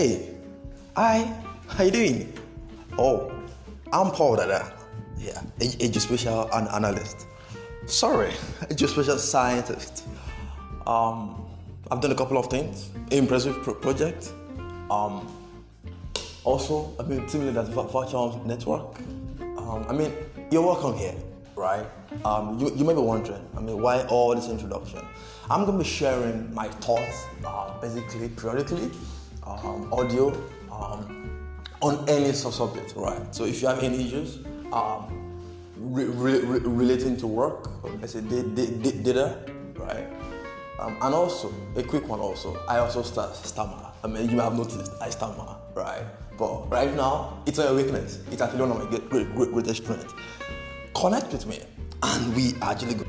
Hey, hi, how you doing? Oh, I'm Paul Dada. Yeah, geospatial an- analyst. Sorry, a geospatial scientist. Um, I've done a couple of things. Impressive pro- project. Um, also, I've been team leader at Virtual Network. Um, I mean, you're welcome here, right? Um, you, you may be wondering, I mean, why all this introduction? I'm to be sharing my thoughts, uh, basically, periodically, um, audio, um, on any subject, right? So if you have any issues, um, re- re- re- relating to work, let's say da- da- da- data, right? Um, and also, a quick one also, I also sta- stammer. I mean, you have noticed I stammer, right? But right now, it's a weakness. It's actually one of my great, great, great, greatest strengths. Connect with me, and we actually go.